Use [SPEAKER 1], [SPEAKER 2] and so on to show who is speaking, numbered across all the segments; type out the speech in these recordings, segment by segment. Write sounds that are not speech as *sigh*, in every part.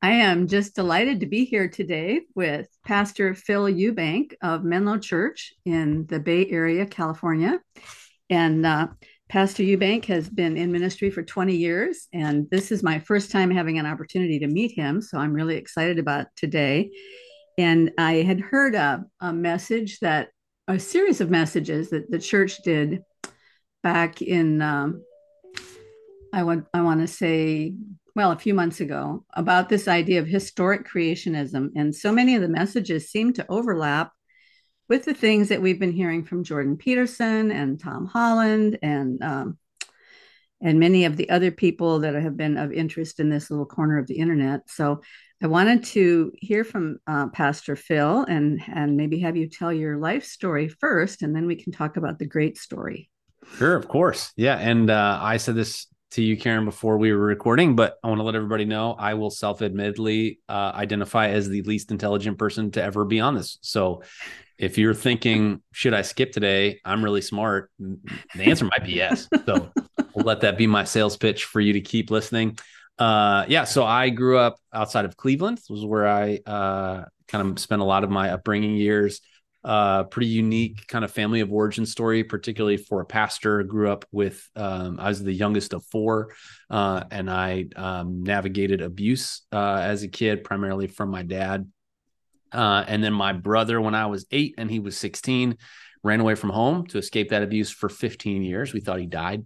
[SPEAKER 1] I am just delighted to be here today with Pastor Phil Eubank of Menlo Church in the Bay Area, California. And uh, Pastor Eubank has been in ministry for 20 years, and this is my first time having an opportunity to meet him. So I'm really excited about today. And I had heard a, a message that, a series of messages that the church did back in, um, I want, I want to say well, a few months ago about this idea of historic creationism. And so many of the messages seem to overlap with the things that we've been hearing from Jordan Peterson and Tom Holland and um, and many of the other people that have been of interest in this little corner of the internet. So I wanted to hear from uh, Pastor Phil and and maybe have you tell your life story first, and then we can talk about the great story.
[SPEAKER 2] Sure, of course, yeah. And uh, I said this to you, Karen, before we were recording, but I want to let everybody know I will self admittedly uh, identify as the least intelligent person to ever be on this. So if you're thinking, should I skip today? I'm really smart. The answer might be yes. So we'll let that be my sales pitch for you to keep listening. Uh, yeah. So I grew up outside of Cleveland, this was where I uh, kind of spent a lot of my upbringing years uh, pretty unique kind of family of origin story, particularly for a pastor. Grew up with, um, I was the youngest of four, uh, and I um, navigated abuse uh, as a kid, primarily from my dad. Uh, and then my brother, when I was eight and he was 16, ran away from home to escape that abuse for 15 years. We thought he died.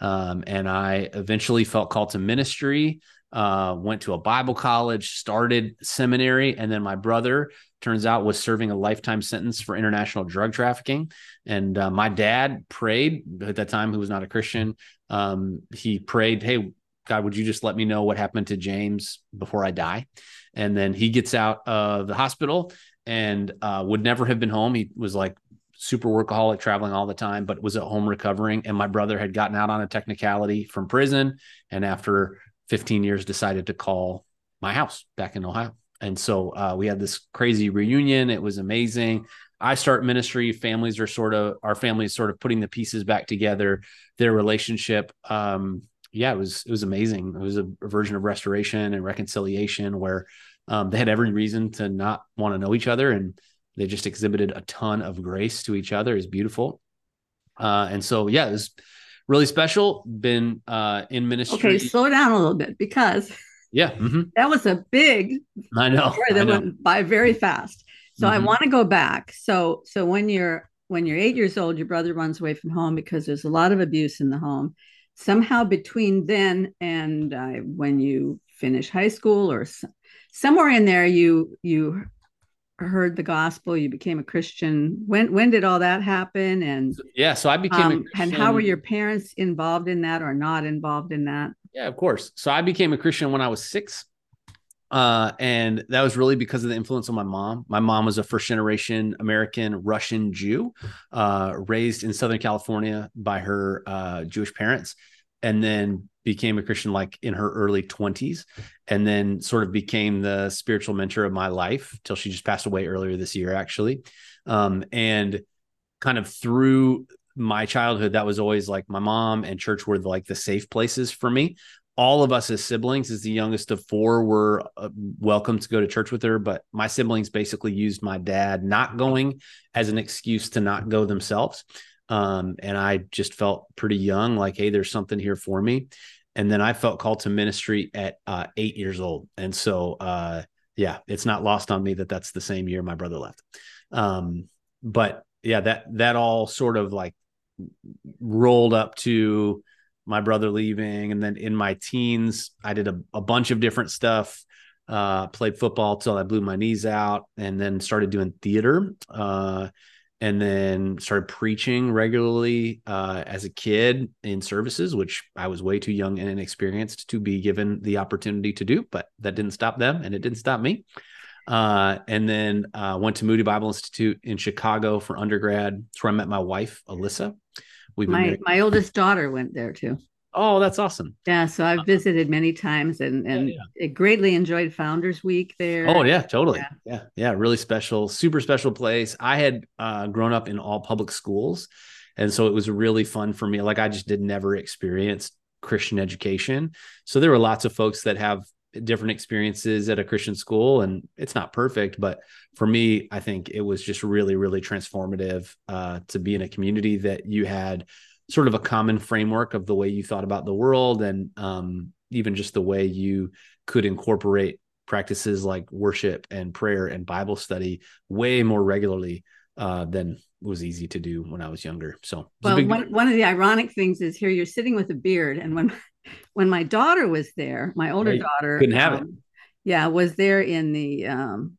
[SPEAKER 2] Um, and I eventually felt called to ministry uh, went to a Bible college, started seminary, and then my brother turns out was serving a lifetime sentence for international drug trafficking. And uh, my dad prayed at that time, who was not a Christian. Um, he prayed, "Hey, God, would you just let me know what happened to James before I die?" And then he gets out of the hospital and uh, would never have been home. He was like super workaholic, traveling all the time, but was at home recovering. And my brother had gotten out on a technicality from prison, and after 15 years decided to call my house back in Ohio. And so uh, we had this crazy reunion. It was amazing. I start ministry. Families are sort of our families sort of putting the pieces back together. Their relationship, um, yeah, it was it was amazing. It was a, a version of restoration and reconciliation where um, they had every reason to not want to know each other, and they just exhibited a ton of grace to each other. Is beautiful. Uh, and so yeah, it was really special. Been uh, in ministry.
[SPEAKER 1] Okay, slow down a little bit because
[SPEAKER 2] yeah, mm-hmm.
[SPEAKER 1] that was a big.
[SPEAKER 2] I know
[SPEAKER 1] that
[SPEAKER 2] I know.
[SPEAKER 1] went by very fast. So mm-hmm. I want to go back. So so when you're when you're eight years old, your brother runs away from home because there's a lot of abuse in the home. Somehow between then and uh, when you finish high school or somewhere in there, you you heard the gospel you became a christian. When when did all that happen? And
[SPEAKER 2] yeah so i became um,
[SPEAKER 1] and how were your parents involved in that or not involved in that?
[SPEAKER 2] Yeah of course. So i became a christian when i was six uh, and that was really because of the influence of my mom. My mom was a first generation American Russian Jew, uh, raised in Southern California by her uh, Jewish parents, and then became a Christian like in her early 20s and then sort of became the spiritual mentor of my life till she just passed away earlier this year actually. Um, and kind of through my childhood that was always like my mom and church were like the safe places for me. All of us as siblings as the youngest of four were uh, welcome to go to church with her but my siblings basically used my dad not going as an excuse to not go themselves um, and I just felt pretty young, like, hey, there's something here for me. And then I felt called to ministry at uh, eight years old. And so, uh, yeah, it's not lost on me that that's the same year my brother left. Um, but yeah, that that all sort of like rolled up to my brother leaving, and then in my teens, I did a, a bunch of different stuff. Uh, played football till I blew my knees out, and then started doing theater. Uh, and then started preaching regularly uh, as a kid in services, which I was way too young and inexperienced to be given the opportunity to do, but that didn't stop them and it didn't stop me. Uh, and then uh, went to Moody Bible Institute in Chicago for undergrad. That's where I met my wife, Alyssa.
[SPEAKER 1] We've my my oldest daughter went there too.
[SPEAKER 2] Oh, that's awesome.
[SPEAKER 1] Yeah, so I've visited many times and and yeah, yeah. greatly enjoyed Founders Week there.
[SPEAKER 2] Oh yeah, totally. Yeah. yeah, yeah, really special, super special place. I had uh, grown up in all public schools, and so it was really fun for me. Like I just did never experience Christian education, so there were lots of folks that have different experiences at a Christian school, and it's not perfect, but for me, I think it was just really, really transformative uh, to be in a community that you had sort of a common framework of the way you thought about the world, and um, even just the way you could incorporate practices like worship and prayer and Bible study way more regularly uh, than was easy to do when I was younger. So,
[SPEAKER 1] well, one, one of the ironic things is here you're sitting with a beard, and when *laughs* when my daughter was there, my older yeah, daughter
[SPEAKER 2] couldn't have um, it.
[SPEAKER 1] Yeah, was there in the um,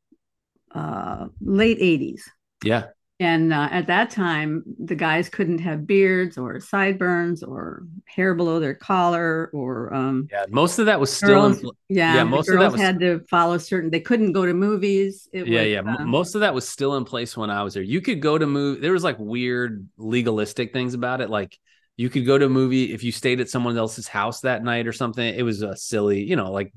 [SPEAKER 1] uh, late '80s.
[SPEAKER 2] Yeah,
[SPEAKER 1] and uh, at that time, the guys couldn't have beards or sideburns or hair below their collar or um,
[SPEAKER 2] yeah. Most of that was still
[SPEAKER 1] girls, in, yeah. yeah most of that was, had to follow certain. They couldn't go to movies.
[SPEAKER 2] It yeah, was, yeah. Uh, most of that was still in place when I was there. You could go to move. There was like weird legalistic things about it, like you could go to a movie if you stayed at someone else's house that night or something. It was a silly, you know, like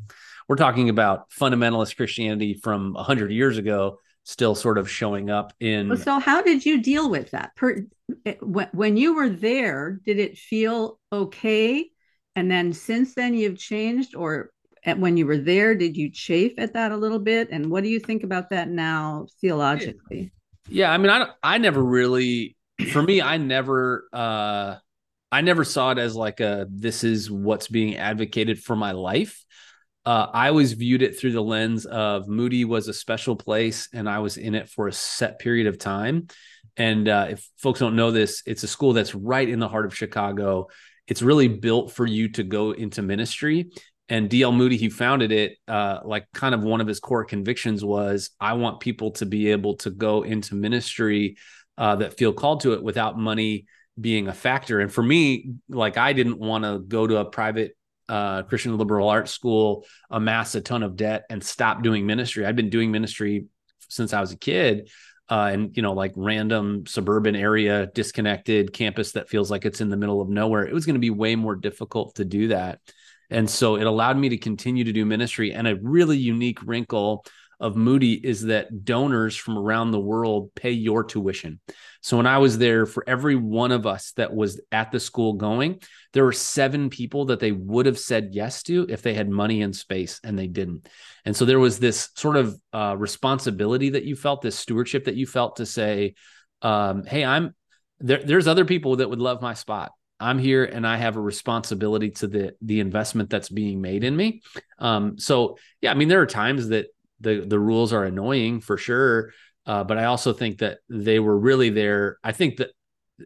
[SPEAKER 2] we're talking about fundamentalist Christianity from a hundred years ago still sort of showing up in.
[SPEAKER 1] So, how did you deal with that? Per, eh, when you were there, did it feel okay? And then since then, you've changed, or when you were there, did you chafe at that a little bit? And what do you think about that now theologically?
[SPEAKER 2] Yeah, I mean, I I never really, for me, I never. uh I never saw it as like a this is what's being advocated for my life uh, I always viewed it through the lens of Moody was a special place and I was in it for a set period of time. And uh, if folks don't know this, it's a school that's right in the heart of Chicago. It's really built for you to go into ministry. And DL Moody, he founded it, uh, like kind of one of his core convictions was I want people to be able to go into ministry uh, that feel called to it without money being a factor. And for me, like I didn't want to go to a private uh, Christian liberal arts school, amass a ton of debt, and stop doing ministry. I'd been doing ministry since I was a kid, uh, and you know, like random suburban area, disconnected campus that feels like it's in the middle of nowhere. It was going to be way more difficult to do that, and so it allowed me to continue to do ministry. And a really unique wrinkle of Moody is that donors from around the world pay your tuition. So when I was there, for every one of us that was at the school going, there were seven people that they would have said yes to if they had money and space, and they didn't. And so there was this sort of uh, responsibility that you felt, this stewardship that you felt to say, um, "Hey, I'm there, there's other people that would love my spot." I'm here and I have a responsibility to the the investment that's being made in me. Um, so yeah, I mean there are times that the the rules are annoying for sure, uh, but I also think that they were really there. I think that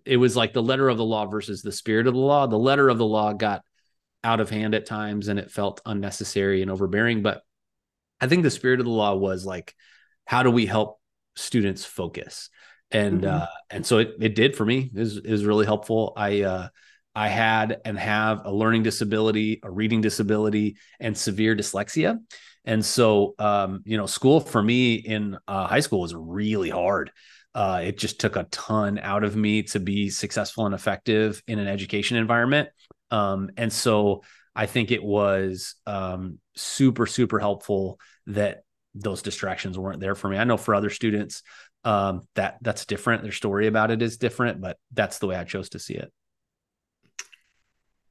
[SPEAKER 2] it was like the letter of the law versus the spirit of the law. The letter of the law got out of hand at times and it felt unnecessary and overbearing. But I think the spirit of the law was like, how do we help students focus? And mm-hmm. uh, and so it it did for me. is was really helpful. I uh, I had and have a learning disability, a reading disability, and severe dyslexia. And so, um, you know, school for me in uh, high school was really hard. Uh, it just took a ton out of me to be successful and effective in an education environment. Um, and so I think it was um, super, super helpful that those distractions weren't there for me. I know for other students, um, that that's different. Their story about it is different, but that's the way I chose to see it.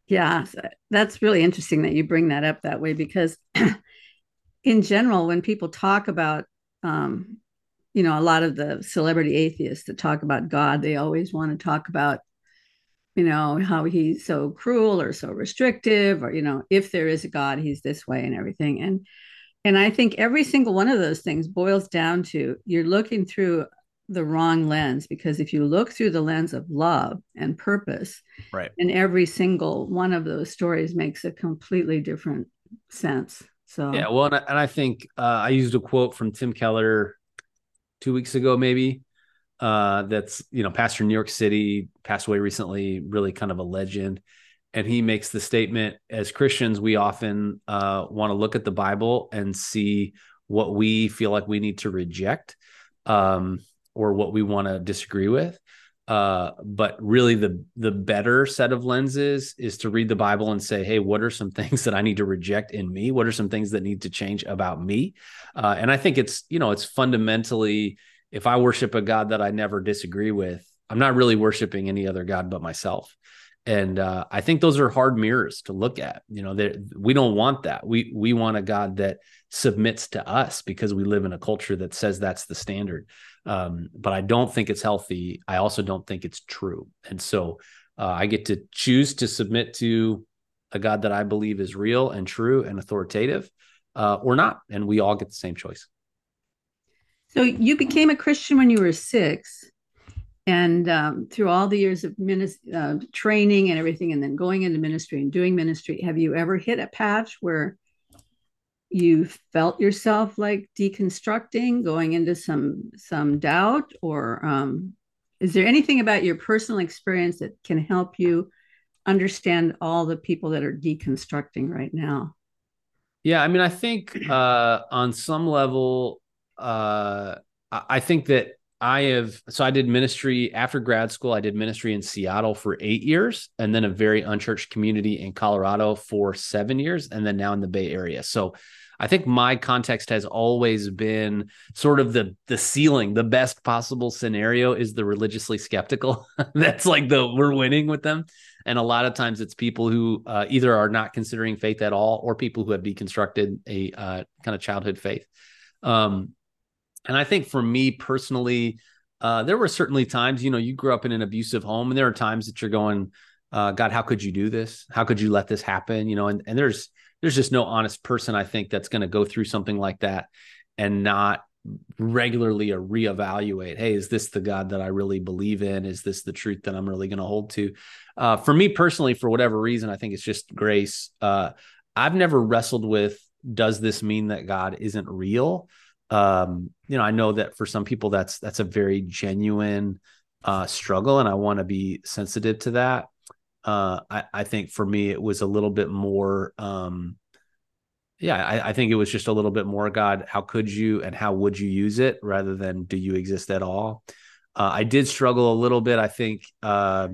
[SPEAKER 1] Yeah, that's really interesting that you bring that up that way because *clears throat* in general, when people talk about, um, you know, a lot of the celebrity atheists that talk about God, they always want to talk about, you know, how he's so cruel or so restrictive, or you know, if there is a God, he's this way and everything. And and I think every single one of those things boils down to you're looking through the wrong lens because if you look through the lens of love and purpose,
[SPEAKER 2] right,
[SPEAKER 1] and every single one of those stories makes a completely different sense. So
[SPEAKER 2] yeah, well, and I, and I think uh, I used a quote from Tim Keller two weeks ago, maybe. Uh, that's you know, pastor in New York City, passed away recently, really kind of a legend. And he makes the statement: as Christians, we often uh, want to look at the Bible and see what we feel like we need to reject, um, or what we want to disagree with. Uh, but really the the better set of lenses is to read the Bible and say, hey, what are some *laughs* things that I need to reject in me? What are some things that need to change about me? Uh, and I think it's you know it's fundamentally if I worship a God that I never disagree with, I'm not really worshiping any other God but myself. And uh, I think those are hard mirrors to look at. You know, we don't want that. We we want a God that submits to us because we live in a culture that says that's the standard. Um, but I don't think it's healthy. I also don't think it's true. And so uh, I get to choose to submit to a God that I believe is real and true and authoritative, uh, or not, and we all get the same choice.
[SPEAKER 1] So you became a Christian when you were six and um, through all the years of uh, training and everything and then going into ministry and doing ministry have you ever hit a patch where you felt yourself like deconstructing going into some some doubt? Or um, is there anything about your personal experience that can help you understand all the people that are deconstructing right now?
[SPEAKER 2] Yeah i mean i think uh, on some level uh, i think that I have so I did ministry after grad school. I did ministry in Seattle for eight years, and then a very unchurched community in Colorado for seven years, and then now in the Bay Area. So I think my context has always been sort of the the ceiling. The best possible scenario is the religiously skeptical. *laughs* That's like the we're winning with them, and a lot of times it's people who uh, either are not considering faith at all, or people who have deconstructed a uh, kind of childhood faith. Um, and I think for me personally, uh, there were certainly times, you know, you grew up in an abusive home, and there are times that you're going, uh, God, how could you do this? How could you let this happen? You know, and, and there's there's just no honest person I think that's going to go through something like that and not regularly or reevaluate hey is this the god that i really believe in is this the truth that i'm really going to hold to uh, for me personally for whatever reason i think it's just grace uh, i've never wrestled with does this mean that god isn't real um, you know, I know that for some people that's that's a very genuine uh, struggle, and I want to be sensitive to that. Uh, I, I think for me, it was a little bit more. Um, yeah, I, I think it was just a little bit more. God, how could you, and how would you use it, rather than do you exist at all? Uh, I did struggle a little bit. I think uh,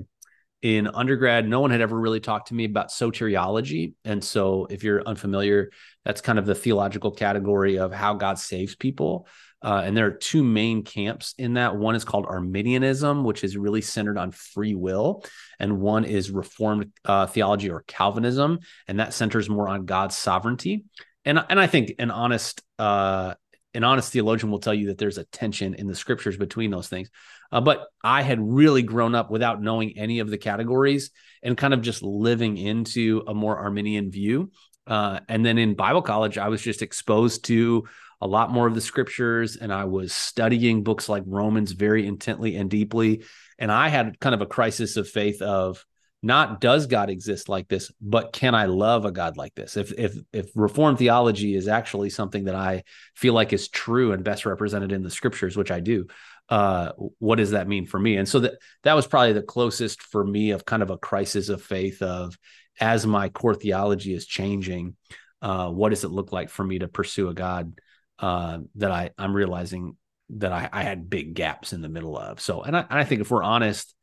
[SPEAKER 2] in undergrad, no one had ever really talked to me about soteriology. And so, if you're unfamiliar, that's kind of the theological category of how God saves people. Uh, and there are two main camps in that. One is called Arminianism, which is really centered on free will, and one is Reformed uh, theology or Calvinism, and that centers more on God's sovereignty. And and I think an honest uh, an honest theologian will tell you that there's a tension in the scriptures between those things. Uh, but I had really grown up without knowing any of the categories and kind of just living into a more Arminian view. Uh, and then in Bible college, I was just exposed to a lot more of the scriptures and I was studying books like Romans very intently and deeply. And I had kind of a crisis of faith of, not does God exist like this, but can I love a God like this? If if if reformed theology is actually something that I feel like is true and best represented in the scriptures, which I do, uh, what does that mean for me? And so that that was probably the closest for me of kind of a crisis of faith of as my core theology is changing, uh, what does it look like for me to pursue a God uh, that I I'm realizing that I, I had big gaps in the middle of. So, and I, and I think if we're honest,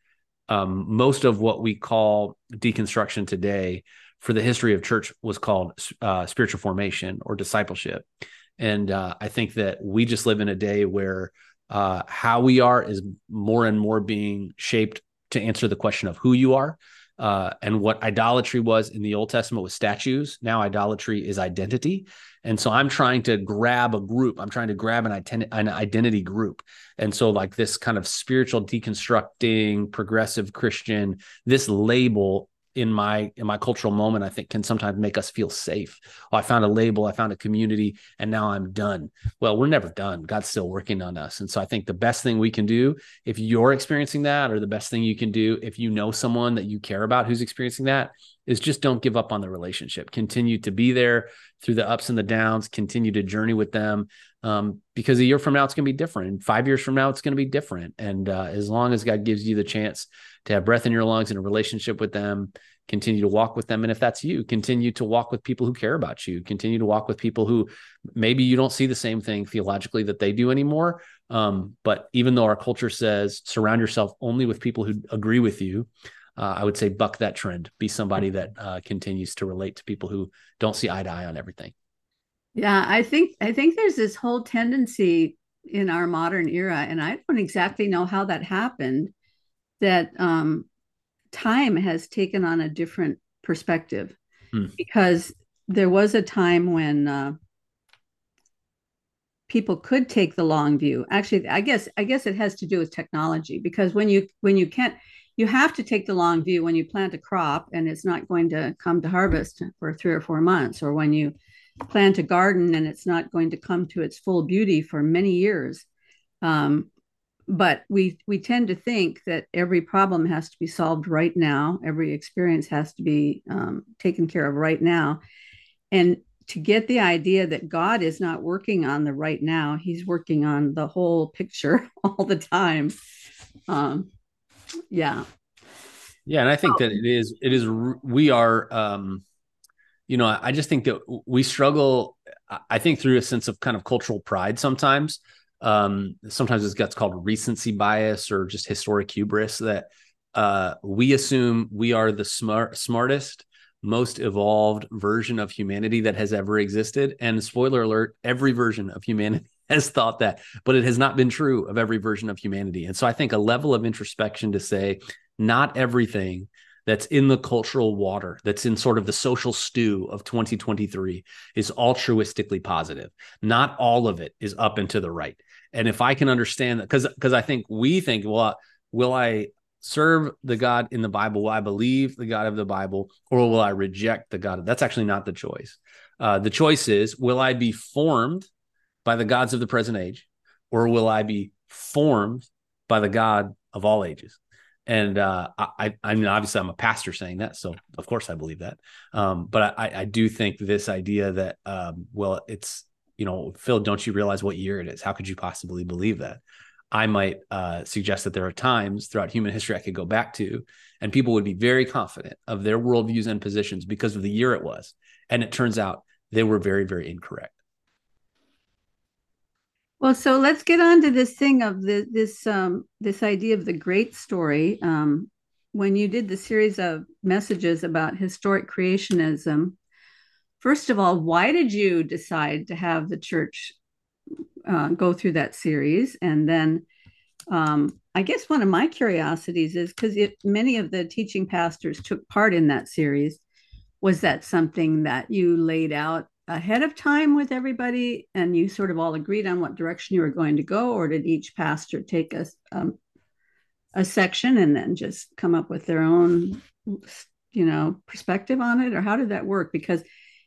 [SPEAKER 2] um, most of what we call deconstruction today for the history of church was called uh, spiritual formation or discipleship. And uh, I think that we just live in a day where uh, how we are is more and more being shaped to answer the question of who you are. Uh, and what idolatry was in the Old Testament was statues. Now idolatry is identity. And so I'm trying to grab a group. I'm trying to grab an, an identity group. And so, like this kind of spiritual deconstructing, progressive Christian, this label in my in my cultural moment i think can sometimes make us feel safe. Oh, i found a label i found a community and now i'm done. Well we're never done. God's still working on us. And so i think the best thing we can do if you're experiencing that or the best thing you can do if you know someone that you care about who's experiencing that is just don't give up on the relationship. Continue to be there through the ups and the downs. Continue to journey with them um, because a year from now it's going to be different. Five years from now it's going to be different. And uh, as long as god gives you the chance to have breath in your lungs and a relationship with them continue to walk with them. And if that's you continue to walk with people who care about you. Continue to walk with people who maybe you don't see the same thing theologically that they do anymore. Um, but even though our culture says surround yourself only with people who agree with you uh, i would say buck that trend. Be somebody that uh, continues to relate to people who don't see eye to eye on everything.
[SPEAKER 1] Yeah i think i think there's this whole tendency in our modern era and i don't exactly know how that happened that um, time has taken on a different perspective
[SPEAKER 2] Hmm.
[SPEAKER 1] because there was a time when uh, people could take the long view. Actually, I guess I guess it has to do with technology because when you when you can't you have to take the long view when you plant a crop and it's not going to come to harvest for three or four months, or when you plant a garden and it's not going to come to its full beauty for many years. Um, but we we tend to think that every problem has to be solved right now. Every experience has to be um, taken care of right now. And to get the idea that god is not working on the right now he's working on the whole picture *laughs* all the time. Um, yeah.
[SPEAKER 2] Yeah and i think that it is it is we are um you know i just think that we struggle i think through a sense of kind of cultural pride sometimes um, sometimes it gets called recency bias or just historic hubris that uh, we assume we are the smart smartest most evolved version of humanity that has ever existed and spoiler alert every version of humanity *laughs* has thought that but it has not been true of every version of humanity and so i think a level of introspection to say not everything that's in the cultural water, that's in sort of the social stew of 2023 is altruistically positive. Not all of it is up and to the right. And if I can understand that, because because I think we think, well, will I serve the God in the Bible? Will I believe the God of the Bible, or will I reject the God? That's actually not the choice. Uh, the choice is, will I be formed by the gods of the present age, or will I be formed by the God of all ages? And uh, I, I mean, obviously, I'm a pastor saying that, so of course I believe that. Um, but I, I do think this idea that, um, well, it's you know, Phil, don't you realize what year it is? How could you possibly believe that? I might uh, suggest that there are times throughout human history I could go back to, and people would be very confident of their worldviews and positions because of the year it was. And it turns out they were very, very incorrect.
[SPEAKER 1] Well, so let's get on to this thing of the, this um, this idea of the great story. Um, when you did the series of messages about historic creationism, first of all, why did you decide to have the church uh, go through that series? And then um, I guess one of my curiosities is because many of the teaching pastors took part in that series. Was that something that you laid out ahead of time with everybody and you sort of all agreed on what direction you were going to go? Or did each pastor take a, um, a section and then just come up with their own, you know, perspective on it? Or how did that work? Because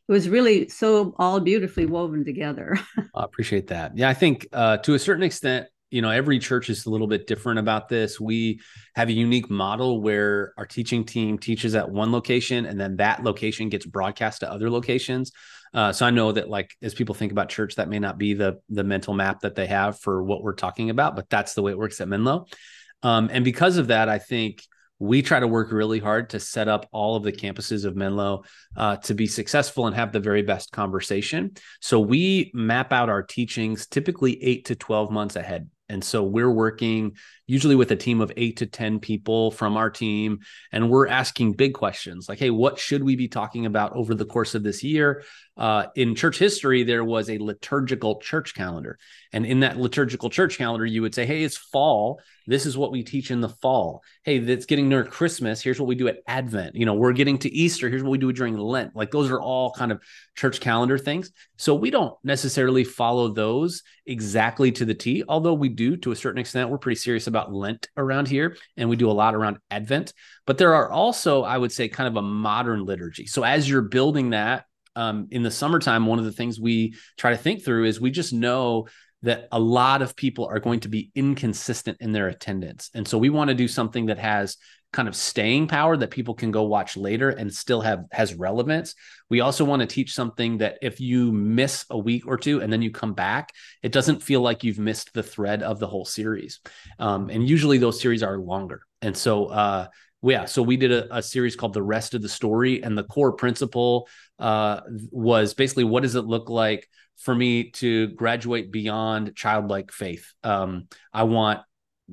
[SPEAKER 1] it was really so all beautifully woven together. *laughs*
[SPEAKER 2] I appreciate that. Yeah, I think uh, to a certain extent, you know, every church is a little bit different about this. We have a unique model where our teaching team teaches at one location and then that location gets broadcast to other locations. Uh, so I know that like as people think about church, that may not be the the mental map that they have for what we're talking about, but that's the way it works at Menlo. Um, and because of that, I think we try to work really hard to set up all of the campuses of Menlo uh, to be successful and have the very best conversation. So we map out our teachings typically eight to 12 months ahead. And so we're working usually with a team of eight to 10 people from our team. And we're asking big questions like, hey, what should we be talking about over the course of this year? Uh, in church history, there was a liturgical church calendar. And in that liturgical church calendar, you would say, hey, it's fall. This is what we teach in the fall. Hey, that's getting near Christmas. Here's what we do at Advent. You know, we're getting to Easter. Here's what we do during Lent. Like those are all kind of church calendar things. So we don't necessarily follow those exactly to the T, although we do to a certain extent. We're pretty serious about about Lent around here, and we do a lot around Advent. But there are also, I would say, kind of a modern liturgy. So as you're building that um, in the summertime, one of the things we try to think through is we just know that a lot of people are going to be inconsistent in their attendance. And so we want to do something that has kind of staying power that people can go watch later and still have has relevance. We also want to teach something that if you miss a week or two and then you come back, it doesn't feel like you've missed the thread of the whole series. Um, and usually those series are longer. And so, uh, yeah, so we did a, a, series called The Rest of the Story, and the core principle uh, was basically what does it look like for me to graduate beyond childlike faith? Um, I want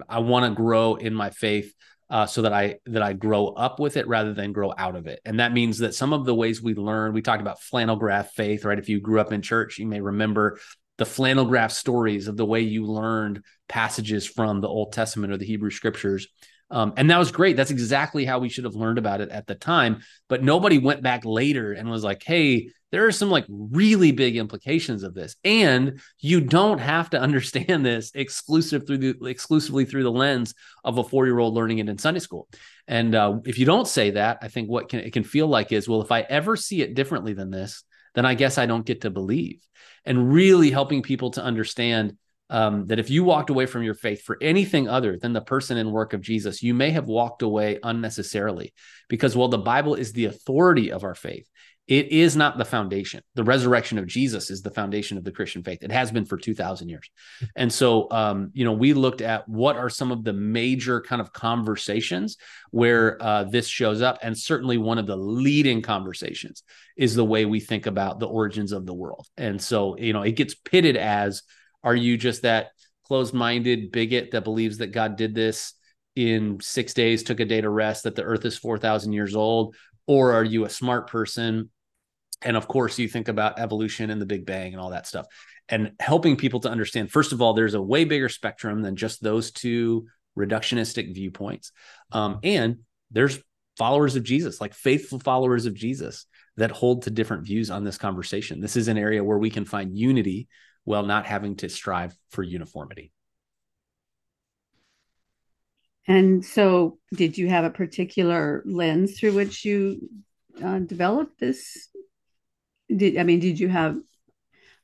[SPEAKER 2] I want to grow in my faith uh, so that I that I grow up with it rather than grow out of it. And that means that some of the ways we learn, we talked about flannel graph faith, right? If you grew up in church, you may remember the flannel graph stories of the way you learned passages from the Old Testament or the Hebrew Scriptures. Um, and that was great. That's exactly how we should have learned about it at the time. But nobody went back later and was like, hey, there are some like really big implications of this. And you don't have to understand this exclusive through the exclusively through the lens of a four-year-old learning it in Sunday school. And uh, if you don't say that, I think what can it can feel like is, well, if I ever see it differently than this, then I guess I don't get to believe. And really helping people to understand um, that if you walked away from your faith for anything other than the person and work of Jesus, you may have walked away unnecessarily because while the Bible is the authority of our faith, it is not the foundation. The resurrection of Jesus is the foundation of the Christian faith. It has been for 2,000 years. *laughs* And so, um, you know, we looked at what are some of the major kind of conversations where uh, this shows up. And certainly one of the leading conversations is the way we think about the origins of the world. And so, you know, it gets pitted as are you just that closed minded bigot that believes that God did this in six days, took a day to rest, that the earth is 4,000 years old? Or are you a smart person? And of course, you think about evolution and the Big Bang and all that stuff. And helping people to understand, first of all, there's a way bigger spectrum than just those two reductionistic viewpoints. Um, and there's followers of Jesus, like faithful followers of Jesus, that hold to different views on this conversation. This is an area where we can find unity while not having to strive for uniformity.
[SPEAKER 1] And so, did you have a particular lens through which you uh, developed this? Did I mean, did you have?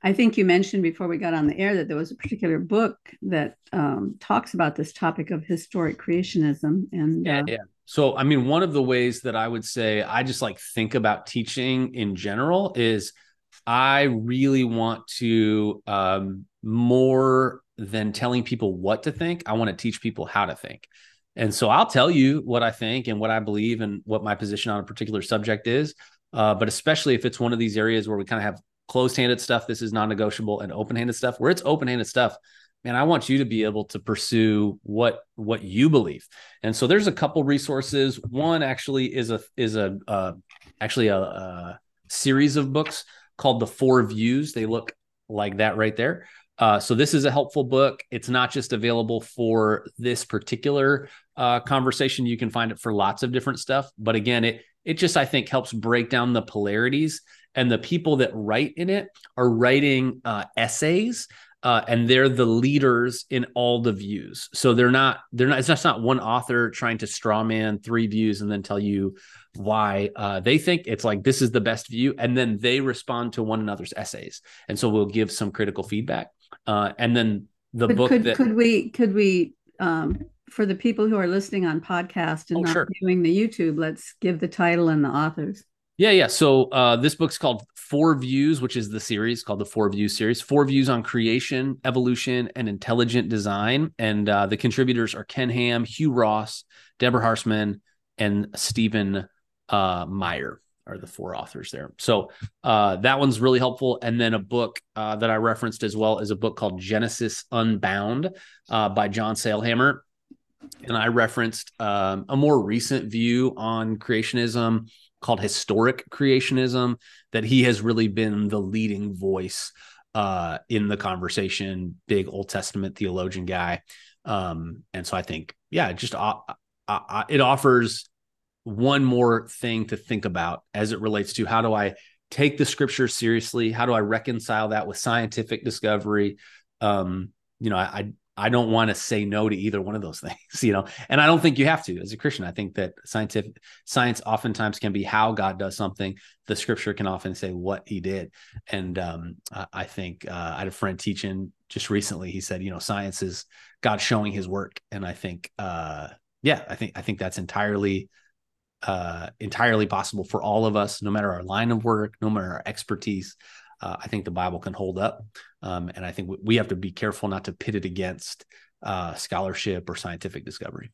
[SPEAKER 1] I think you mentioned before we got on the air that there was a particular book that um, talks about this topic of historic creationism. And
[SPEAKER 2] yeah, uh, yeah. So, I mean, one of the ways that I would say I just like think about teaching in general is I really want to um, more than telling people what to think. I want to teach people how to think. And so I'll tell you what I think and what I believe and what my position on a particular subject is. Uh, but especially if it's one of these areas where we kind of have closed-handed stuff, this is non-negotiable, and open-handed stuff. Where it's open-handed stuff, man, I want you to be able to pursue what what you believe. And so there's a couple resources. One actually is a is a uh, actually a, a series of books called The Four Views. They look like that right there. Uh, so this is a helpful book. It's not just available for this particular uh, conversation. You can find it for lots of different stuff. But again, it it just I think helps break down the polarities. And the people that write in it are writing uh, essays uh, and they're the leaders in all the views. So they're not they're not it's just not one author trying to straw man three views and then tell you why uh, they think it's like this is the best view, and then they respond to one another's essays, and so we'll give some critical feedback, uh, and then the
[SPEAKER 1] but
[SPEAKER 2] book
[SPEAKER 1] could,
[SPEAKER 2] that
[SPEAKER 1] could we could we um, for the people who are listening on podcast and oh, not sure. viewing the YouTube, let's give the title and the authors.
[SPEAKER 2] Yeah, yeah. So uh, this book's called Four Views, which is the series called the Four Views series. Four views on creation, evolution, and intelligent design. And uh, the contributors are Ken Ham, Hugh Ross, Deborah Haarsma, and Stephen uh, Meyer are the four authors there. So uh, that one's really helpful. And then a book uh, that I referenced as well is a book called Genesis Unbound uh, by John Sailhamer. And I referenced um, a more recent view on creationism called historic creationism that he has really been the leading voice uh, in the conversation big old testament theologian guy um, and so i think yeah just uh, uh, it offers one more thing to think about as it relates to how do i take the scripture seriously how do i reconcile that with scientific discovery um, you know I, I don't want to say no to either one of those *laughs* things, you know. And I don't think you have to as a Christian. I think that scientific science oftentimes can be how God does something. The Scripture can often say what He did. And um, I think uh, I had a friend teaching just recently. He said, you know, science is God showing His work, and I think, uh, yeah, I think I think that's entirely uh, entirely possible for all of us, no matter our line of work, no matter our expertise uh, I think the Bible can hold up. Um, and I think we have to be careful not to pit it against uh, scholarship or scientific discovery.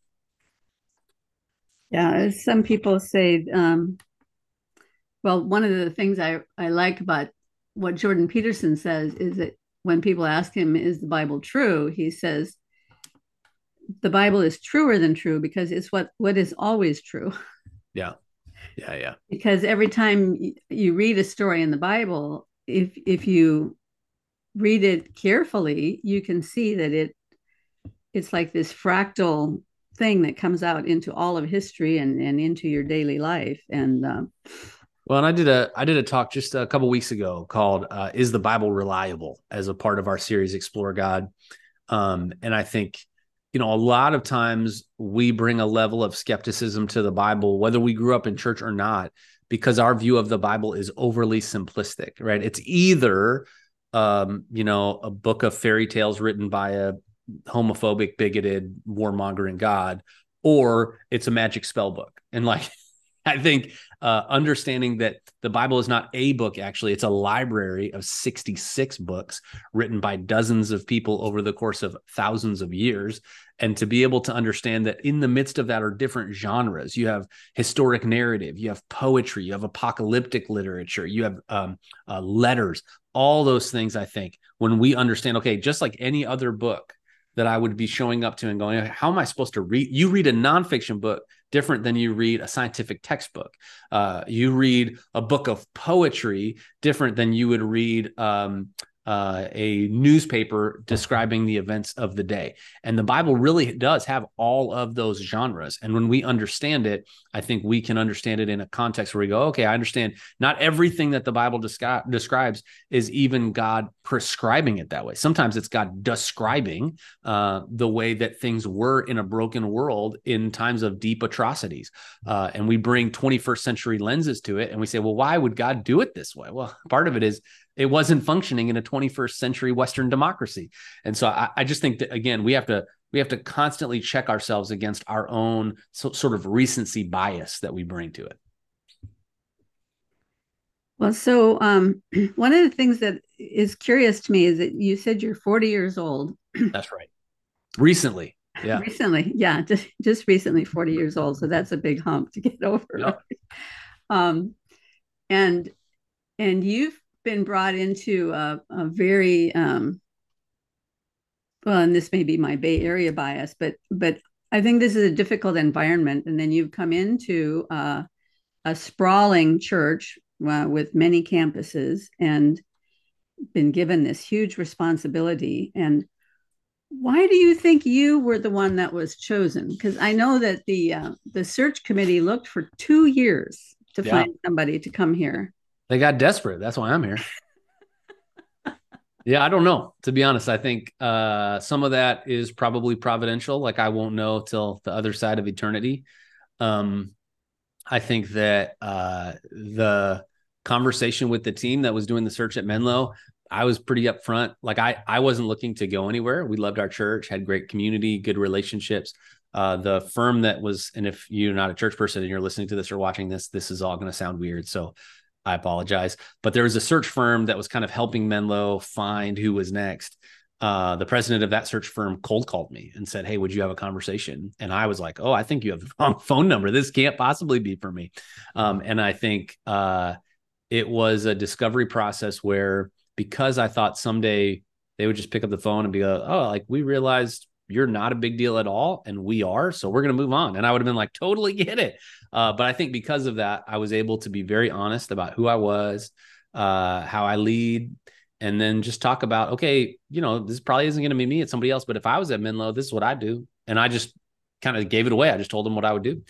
[SPEAKER 1] Yeah, some people say, um, well, one of the things I, I like about what Jordan Peterson says is that when people ask him, is the Bible true? He says, the Bible is truer than true because it's what, what is always true. *laughs*
[SPEAKER 2] Yeah. Yeah. Yeah.
[SPEAKER 1] Because every time you read a story in the Bible, if if you read it carefully, you can see that it it's like this fractal thing that comes out into all of history and, and into your daily life. And um,
[SPEAKER 2] well, and I did a I did a talk just a couple weeks ago called uh, "Is the Bible Reliable?" as a part of our series Explore God, um, and I think you know a lot of times we bring a level of skepticism to the Bible, whether we grew up in church or not, because our view of the Bible is overly simplistic. Right? It's either um, you know a book of fairy tales written by a homophobic, bigoted, warmongering God, or it's a magic spell book. And like, *laughs* I think uh, understanding that the Bible is not a book, actually, it's a library of 66 books written by dozens of people over the course of thousands of years. And to be able to understand that in the midst of that are different genres. You have historic narrative, you have poetry, you have apocalyptic literature, you have um, uh, letters, all those things. I think when we understand, okay, just like any other book, that I would be showing up to and going, how am I supposed to read? You read a nonfiction book different than you read a scientific textbook. Uh, you read a book of poetry different than you would read um, uh, a newspaper describing the events of the day. And the Bible really does have all of those genres. And when we understand it, I think we can understand it in a context where we go, okay, I understand not everything that the Bible descri- describes is even God prescribing it that way. Sometimes it's God describing uh, the way that things were in a broken world in times of deep atrocities. Uh, and we bring 21st century lenses to it and we say, well, why would God do it this way? Well, part of it is it wasn't functioning in a 21st century Western democracy. And so I, I just think that again, we have to we have to constantly check ourselves against our own so, sort of recency bias that we bring to it.
[SPEAKER 1] Well, so um, *clears throat* one of the things that is curious to me is that you said you're 40 years old. *clears throat*
[SPEAKER 2] That's right. Recently, yeah.
[SPEAKER 1] Recently, yeah, just just recently, 40 years old. So that's a big hump to get *laughs* over. Yep. Um, and and you've been brought into a, a very um, well, and this may be my Bay Area bias, but but I think this is a difficult environment. And then you've come into uh, a sprawling church uh, with many campuses and been given this huge responsibility. And why do you think you were the one that was chosen? Because I know that the uh, the search committee looked for two years to yeah. find somebody to come here.
[SPEAKER 2] They got desperate. That's why I'm here. yeah, I don't know. To be honest, I think uh, some of that is probably providential. Like I won't know till the other side of eternity. Um, I think that uh, the conversation with the team that was doing the search at Menlo, I was pretty upfront. Like I, I wasn't looking to go anywhere. We loved our church, had great community, good relationships. Uh, the firm that was, and if you're not a church person and you're listening to this or watching this, this is all going to sound weird. So I apologize. But there was a search firm that was kind of helping Menlo find who was next. Uh, the president of that search firm cold called me and said, Hey, would you have a conversation? And I was like, Oh, I think you have the *laughs* wrong phone number. This can't possibly be for me. Um, and I think uh, it was a discovery process where because I thought someday they would just pick up the phone and be like, Oh, like we realized you're not a big deal at all and we are so we're going to move on. And i would have been like totally get it. Uh, but i think because of that i was able to be very honest about who i was uh, how i lead and then just talk about okay you know this probably isn't going to be me it's somebody else but if i was at menlo this is what i do. And i just kind of gave it away. I just told them what i would do.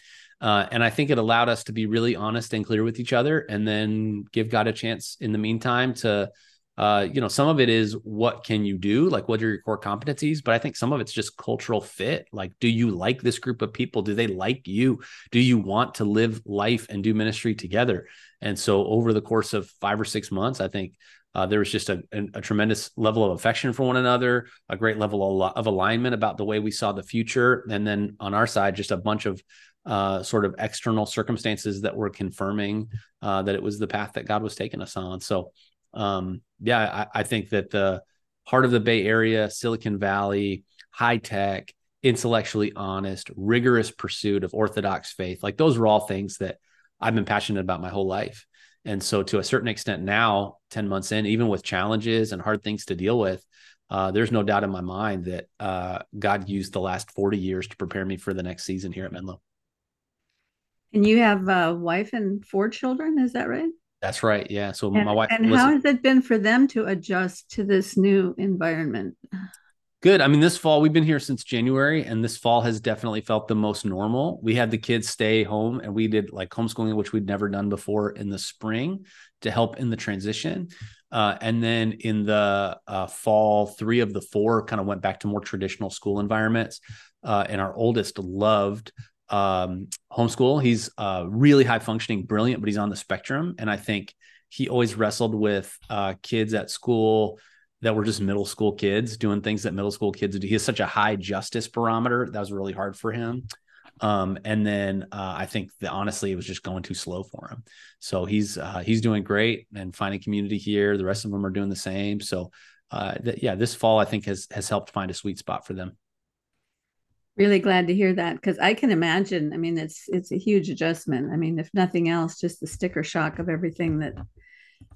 [SPEAKER 2] Uh, and i think it allowed us to be really honest and clear with each other and then give god a chance in the meantime to uh, you know, some of it is what can you do? Like, what are your core competencies? But I think some of it's just cultural fit. Like, do you like this group of people? Do they like you? Do you want to live life and do ministry together? And so, over the course of five or six months, I think uh, there was just a, a, a, tremendous level of affection for one another, a great level of, of, alignment about the way we saw the future. And then on our side, just a bunch of uh, sort of external circumstances that were confirming uh, that it was the path that God was taking us on. So um, yeah, I, I think that the heart of the Bay Area, Silicon Valley, high tech, intellectually honest, rigorous pursuit of orthodox faith, like those are all things that I've been passionate about my whole life. And so, to a certain extent, now, 10 months in, even with challenges and hard things to deal with, uh, there's no doubt in my mind that uh, God used the last 40 years to prepare me for the next season here at Menlo.
[SPEAKER 1] And you have a wife and four children, is that right?
[SPEAKER 2] That's right. Yeah. So
[SPEAKER 1] and,
[SPEAKER 2] my wife.
[SPEAKER 1] And how has it been for them to adjust to this new environment?
[SPEAKER 2] Good. I mean, this fall we've been here since January, and this fall has definitely felt the most normal. We had the kids stay home, and we did like homeschooling, which we'd never done before in the spring to help in the transition. Uh, and then in the uh, fall, three of the four kind of went back to more traditional school environments. Uh, and our oldest loved um, homeschool. He's uh, really high functioning, brilliant, but he's on the spectrum. And I think he always wrestled with uh, kids at school that were just middle school kids doing things that middle school kids do. He has such a high justice barometer. That was really hard for him. Um, and then uh, I think that honestly, it was just going too slow for him. So he's uh, he's doing great and finding community here. The rest of them are doing the same. So uh, th- yeah, this fall I think has has helped find a sweet spot for them.
[SPEAKER 1] Really glad to hear that because I can imagine. I mean, it's it's a huge adjustment. I mean, if nothing else, just the sticker shock of everything that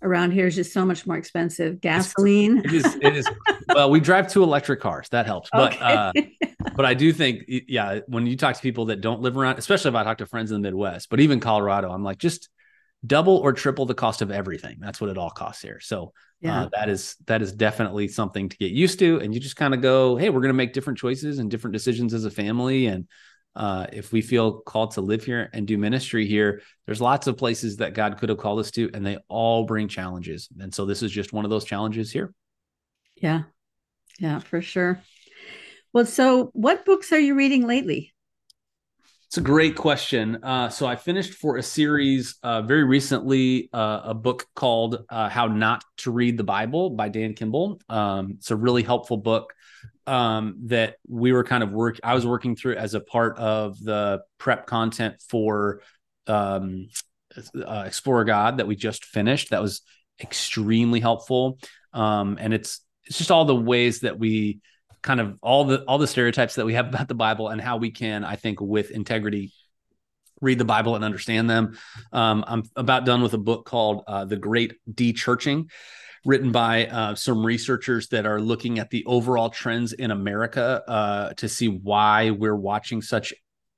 [SPEAKER 1] around here is just so much more expensive. Gasoline.
[SPEAKER 2] It is. It is. *laughs* well, we drive two electric cars. That helps. But okay. uh, *laughs* but I do think, yeah, when you talk to people that don't live around, especially if I talk to friends in the Midwest, but even Colorado, I'm like, just double or triple the cost of everything. That's what it all costs here. So uh, yeah. Uh, that is that is definitely something to get used to. And you just kind of go, hey, we're going to make different choices and different decisions as a family, and uh, if we feel called to live here and do ministry here, there's lots of places that God could have called us to, and they all bring challenges. And so this is just one of those challenges here.
[SPEAKER 1] Yeah. Yeah, for sure. Well, so what books are you reading lately?
[SPEAKER 2] It's a great question. Uh, so I finished for a series uh, very recently, uh, a book called uh, "How Not to Read the Bible" by Dan Kimball. Um, it's a really helpful book um, that we were kind of work. I was working through as a part of the prep content for um, uh, Explore God that we just finished. That was extremely helpful, um, and it's it's just all the ways that we kind of all the all the stereotypes that we have about the Bible and how we can, I think, with integrity read the Bible and understand them. Um, I'm about done with a book called uh, The Great Dechurching written by uh, some researchers that are looking at the overall trends in America uh, to see why we're watching such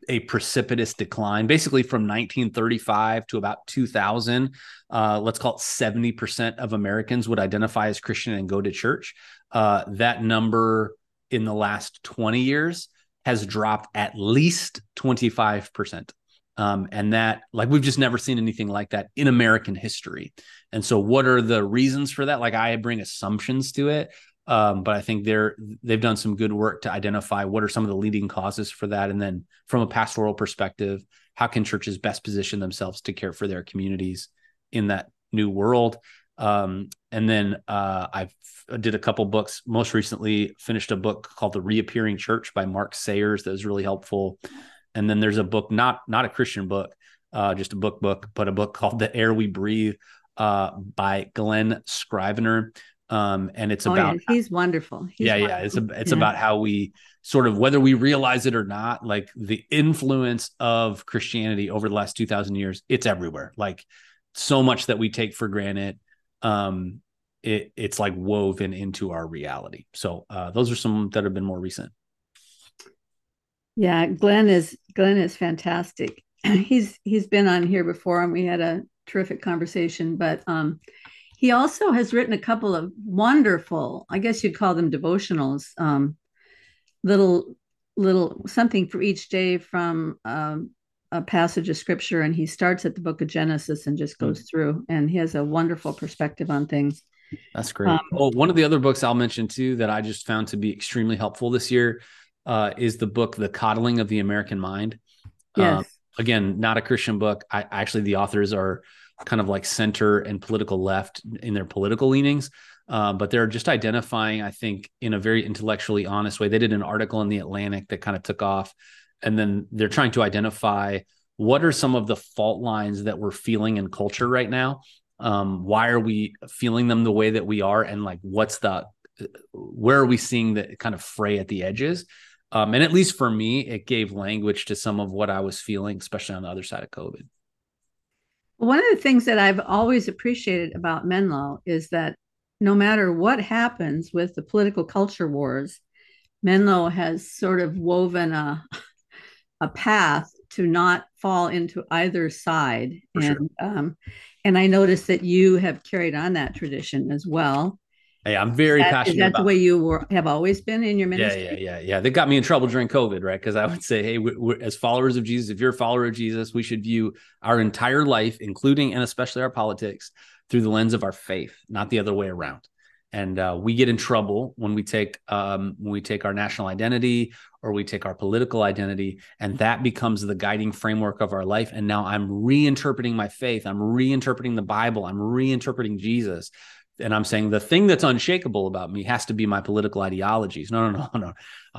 [SPEAKER 2] a precipitous decline basically from 1935 to about 2000 uh, let's call it 70% of americans would identify as christian and go to church uh, that number in the last 20 years has dropped at least 25% um, and that like we've just never seen anything like that in american history and so, what are the reasons for that? Like, I bring assumptions to it, um, but I think they're they've done some good work to identify what are some of the leading causes for that, and then from a pastoral perspective, how can churches best position themselves to care for their communities in that new world? Um, and then uh, I did a couple books. Most recently, finished a book called "The Reappearing Church" by Mark Sayers that was really helpful. And then there's a book, not not a Christian book, uh, just a book book, but a book *laughs* called "The Air We Breathe," uh, by Glen Scrivener. Um, and it's oh, about
[SPEAKER 1] yeah. he's wonderful. He's
[SPEAKER 2] yeah,
[SPEAKER 1] wonderful.
[SPEAKER 2] yeah. It's a, it's yeah. about how we sort of whether we realize it or not, like the influence of Christianity over the last two thousand years. It's everywhere. Like so much that we take for granted. Um, it it's like woven into our reality. So uh, those are some that have been more recent.
[SPEAKER 1] Yeah, Glen is Glen is fantastic. *clears throat* he's he's been on here before, and we had a terrific conversation. But um, he also has written a couple of wonderful, I guess you'd call them devotionals, um, little little something for each day from um, a passage of scripture. And he starts at the book of Genesis and just goes mm. through, and he has a wonderful perspective on things.
[SPEAKER 2] That's great. Um, well, one of the other books I'll mention too that I just found to be extremely helpful this year uh, is the book "The Coddling of the American Mind."
[SPEAKER 1] Yes. Um,
[SPEAKER 2] again, not a Christian book. I actually the authors are kind of like center and political left in their political leanings. Uh, but they're just identifying, I think, in a very intellectually honest way. They did an article in the Atlantic that kind of took off, and then they're trying to identify what are some of the fault lines that we're feeling in culture right now. Um, why are we feeling them the way that we are, and like what's the where are we seeing the kind of fray at the edges? Um, and at least for me, it gave language to some of what I was feeling, especially on the other side of COVID.
[SPEAKER 1] One of the things that I've always appreciated about Menlo is that no matter what happens with the political culture wars, Menlo has sort of woven a, a path to not fall into either side. For and sure. um, and I noticed that you have carried on that tradition as well.
[SPEAKER 2] Hey, I'm very
[SPEAKER 1] that,
[SPEAKER 2] passionate.
[SPEAKER 1] Is that
[SPEAKER 2] about,
[SPEAKER 1] the way you were, have always been in your ministry?
[SPEAKER 2] Yeah, yeah, yeah, yeah. They got me in trouble during COVID, right? Because I would say, hey, we're, we're, as followers of Jesus, if you're a follower of Jesus, we should view our entire life, including and especially our politics, through the lens of our faith, not the other way around. And uh, we get in trouble when we take um, when we take our national identity or we take our political identity, and that becomes the guiding framework of our life. And now I'm reinterpreting my faith. I'm reinterpreting the Bible. I'm reinterpreting Jesus and I'm saying the thing that's unshakable about me has to be my political ideologies. No, no, no, *laughs* no. Uh,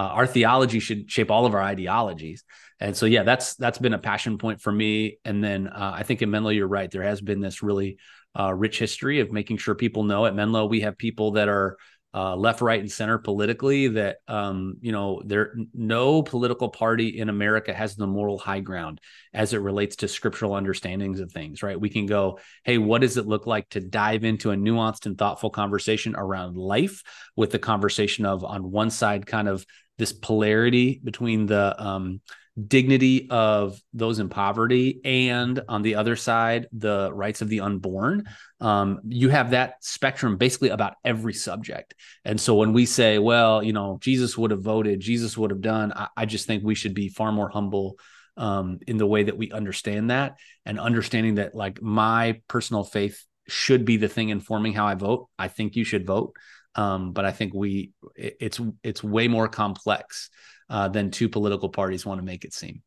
[SPEAKER 2] our theology should shape all of our ideologies. And so, yeah, that's that's been a passion point for me. And then uh, I think in Menlo, you're right. There has been this really uh, rich history of making sure people know at Menlo we have people that are uh, left, right, and center politically. That um, you know, there no political party in America has the moral high ground as it relates to scriptural understandings of things. Right? We can go, hey, what does it look like to dive into a nuanced and thoughtful conversation around life with the conversation of on one side, kind of this polarity between the um, dignity of those in poverty and on the other side the rights of the unborn. Um, you have that spectrum basically about every subject. And so when we say well you know jesus would have voted jesus would have done i, I just think we should be far more humble um, in the way that we understand that and understanding that like my personal faith should be the thing informing how i vote. I think you should vote. Um, but i think we it, it's it's way more complex uh, than two political parties want to make it seem.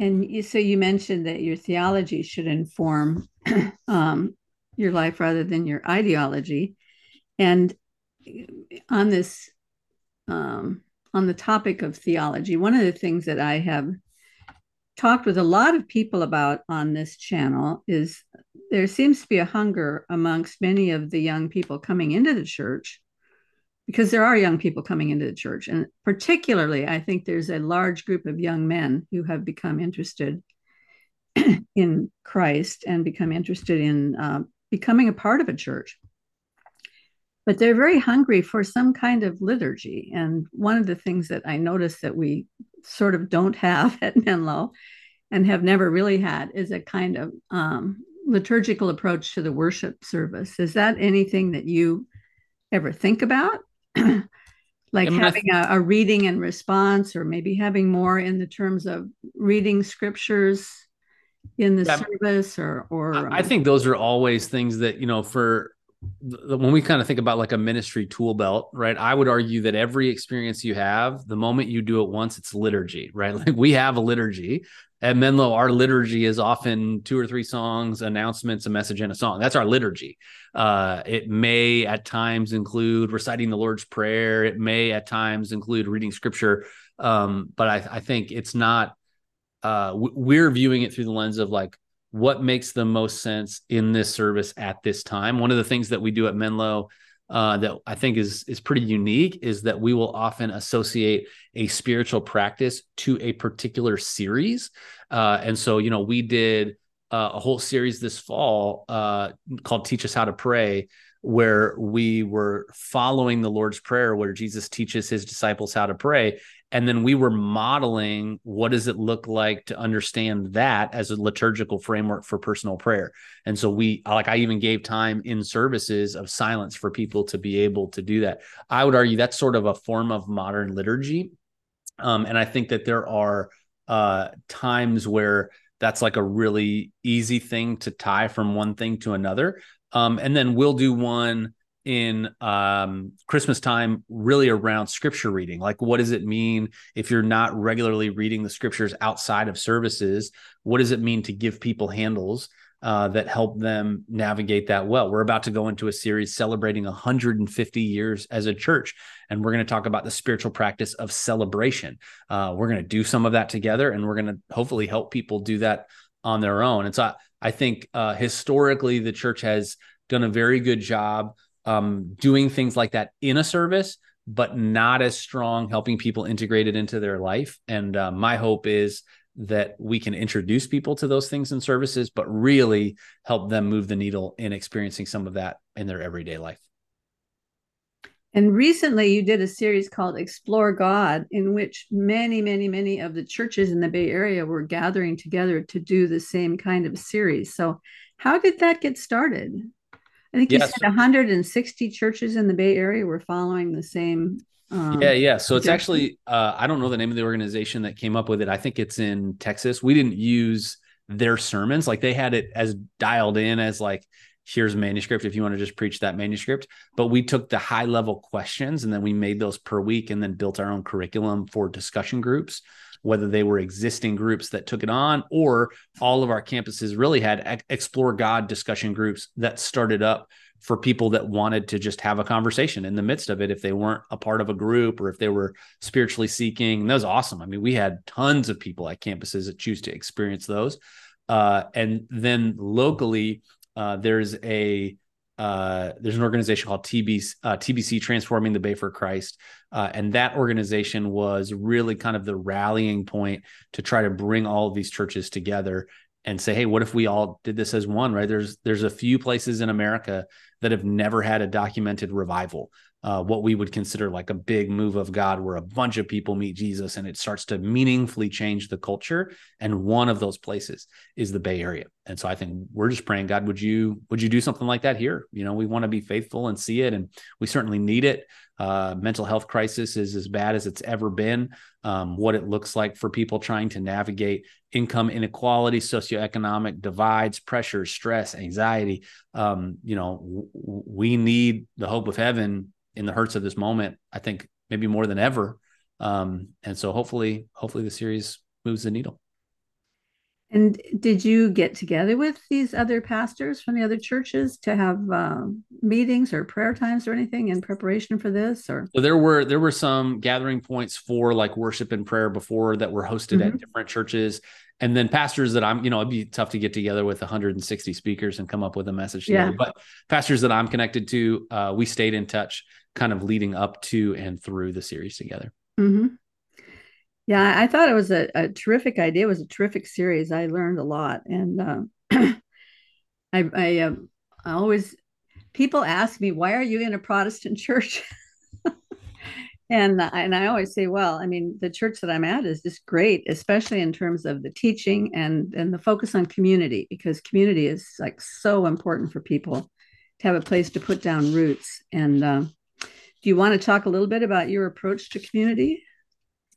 [SPEAKER 1] And you, so you mentioned that your theology should inform *clears throat* um, your life rather than your ideology. And on this, um, on the topic of theology, one of the things that I have talked with a lot of people about on this channel is there seems to be a hunger amongst many of the young people coming into the church because there are young people coming into the church. And particularly, I think there's a large group of young men who have become interested *clears throat* in Christ and become interested in uh, becoming a part of a church. But they're very hungry for some kind of liturgy. And one of the things that I noticed that we sort of don't have *laughs* at Menlo and have never really had is a kind of um, liturgical approach to the worship service. Is that anything that you ever think about? *clears throat* like having th- a, a, reading and response, or maybe having more in the terms of reading scriptures in the yeah, service, or or
[SPEAKER 2] I, I um think those are always things that you know for when we kind of think about like a ministry tool belt, right? I would argue that every experience you have, the moment you do it once, it's liturgy, right? *laughs* Like we have a liturgy at Menlo, our liturgy is often two or three songs, announcements, a message, and a song. That's our liturgy. Uh, it may at times include reciting the Lord's Prayer. It may at times include reading scripture. Um, but I, I, think it's not, uh, we're viewing it through the lens of like, what makes the most sense in this service at this time. One of the things that we do at Menlo uh, that I think is is pretty unique is that we will often associate a spiritual practice to a particular series, uh, and so you know we did uh, a whole series this fall uh, called "Teach Us How to Pray," where we were following the Lord's Prayer, where Jesus teaches his disciples how to pray. And then we were modeling what does it look like to understand that as a liturgical framework for personal prayer. And so we, like, I even gave time in services of silence for people to be able to do that. I would argue that's sort of a form of modern liturgy. Um, and I think that there are uh, times where that's like a really easy thing to tie from one thing to another. Um, and then we'll do one in um, Christmas time, really around scripture reading. Like, what does it mean if you're not regularly reading the scriptures outside of services? What does it mean to give people handles uh, that help them navigate that well? We're about to go into a series celebrating 150 years as a church, and we're going to talk about the spiritual practice of celebration. Uh, we're going to do some of that together, and we're going to hopefully help people do that on their own. And so I, I think uh, historically, the church has done a very good job um, doing things like that in a service, but not as strong helping people integrate it into their life. And uh, my hope is that we can introduce people to those things and services, but really help them move the needle in experiencing some of that in their everyday life.
[SPEAKER 1] And recently, you did a series called Explore God, in which many, many, many of the churches in the Bay Area were gathering together to do the same kind of series. So, how did that get started? I think you yeah, said 160 churches in the Bay Area were following the same.
[SPEAKER 2] Um, yeah, yeah. So it's actually uh, I don't know the name of the organization that came up with it. I think it's in Texas. We didn't use their sermons like they had it as dialed in as like here's a manuscript if you want to just preach that manuscript. But we took the high level questions and then we made those per week and then built our own curriculum for discussion groups, whether they were existing groups that took it on or all of our campuses really had explore God discussion groups that started up for people that wanted to just have a conversation in the midst of it if they weren't a part of a group or if they were spiritually seeking. And that was awesome. I mean, we had tons of people at campuses that choose to experience those. Uh, and then locally, uh, there's a uh, there's an organization called TBC, uh, TBC Transforming the Bay for Christ, uh, and that organization was really kind of the rallying point to try to bring all of these churches together and say, hey, what if we all did this as one? Right? There's there's a few places in America that have never had a documented revival uh, what we would consider like a big move of God, where a bunch of people meet Jesus and it starts to meaningfully change the culture. And one of those places is the Bay Area. And so I think we're just praying, God, would you would you do something like that here? You know, we want to be faithful and see it, and we certainly need it. Uh, mental health crisis is as bad as it's ever been. Um, what it looks like for people trying to navigate income inequality, socioeconomic divides, pressure, stress, anxiety. Um, you know, w- we need the hope of heaven in the hurts of this moment, I think maybe more than ever. Um, and so hopefully, hopefully the series moves the needle.
[SPEAKER 1] And did you get together with these other pastors from the other churches to have uh, meetings or prayer times or anything in preparation for this? Or
[SPEAKER 2] so there were there were some gathering points for like worship and prayer before that were hosted mm-hmm. at different churches, and then pastors that I'm you know it'd be tough to get together with 160 speakers and come up with a message together. Yeah. But pastors that I'm connected to, uh, we stayed in touch kind of leading up to and through the series together.
[SPEAKER 1] Mm-hmm. Yeah, I thought it was a, a, terrific idea. It was a terrific series. I learned a lot, and uh, *clears throat* I, I, uh, I always people ask me, "Why are you in a Protestant *laughs* church?" and and I always say, "Well, I mean, the church that I'm at is just great, especially in terms of the teaching and and the focus on community, because community is like so important for people to have a place to put down roots and." Uh, do you want to talk a little bit about your approach to community?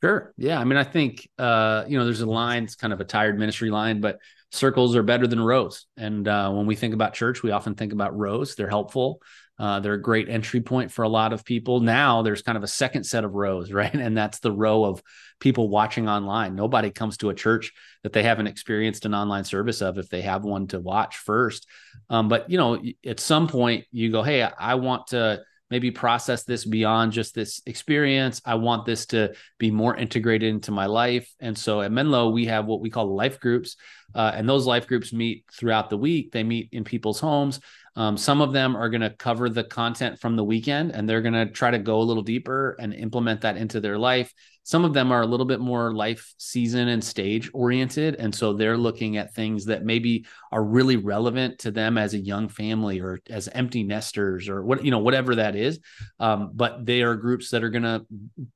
[SPEAKER 2] Sure. Yeah. I mean, I think, uh, you know, there's a line, it's kind of a tired ministry line, but circles are better than rows. And uh, when we think about church, we often think about rows. They're helpful. Uh, they're a great entry point for a lot of people. Now there's kind of a second set of rows, *laughs* right? And that's the row of people watching online. Nobody comes to a church that they haven't experienced an online service of if they have one to watch first. Um, but, you know, at some point you go, hey, I want to maybe process this beyond just this experience. I want this to be more integrated into my life. And so at Menlo, we have what we call life groups. Uh, and those life groups meet throughout the week. They meet in people's homes. Um, some of them are going to cover the content from the weekend and they're going to try to go a little deeper and implement that into their life. Some of them are a little bit more life season and stage oriented. And so they're looking at things that maybe are really relevant to them as a young family or as empty nesters or what, you know, whatever that is. Um, but they are groups that are going to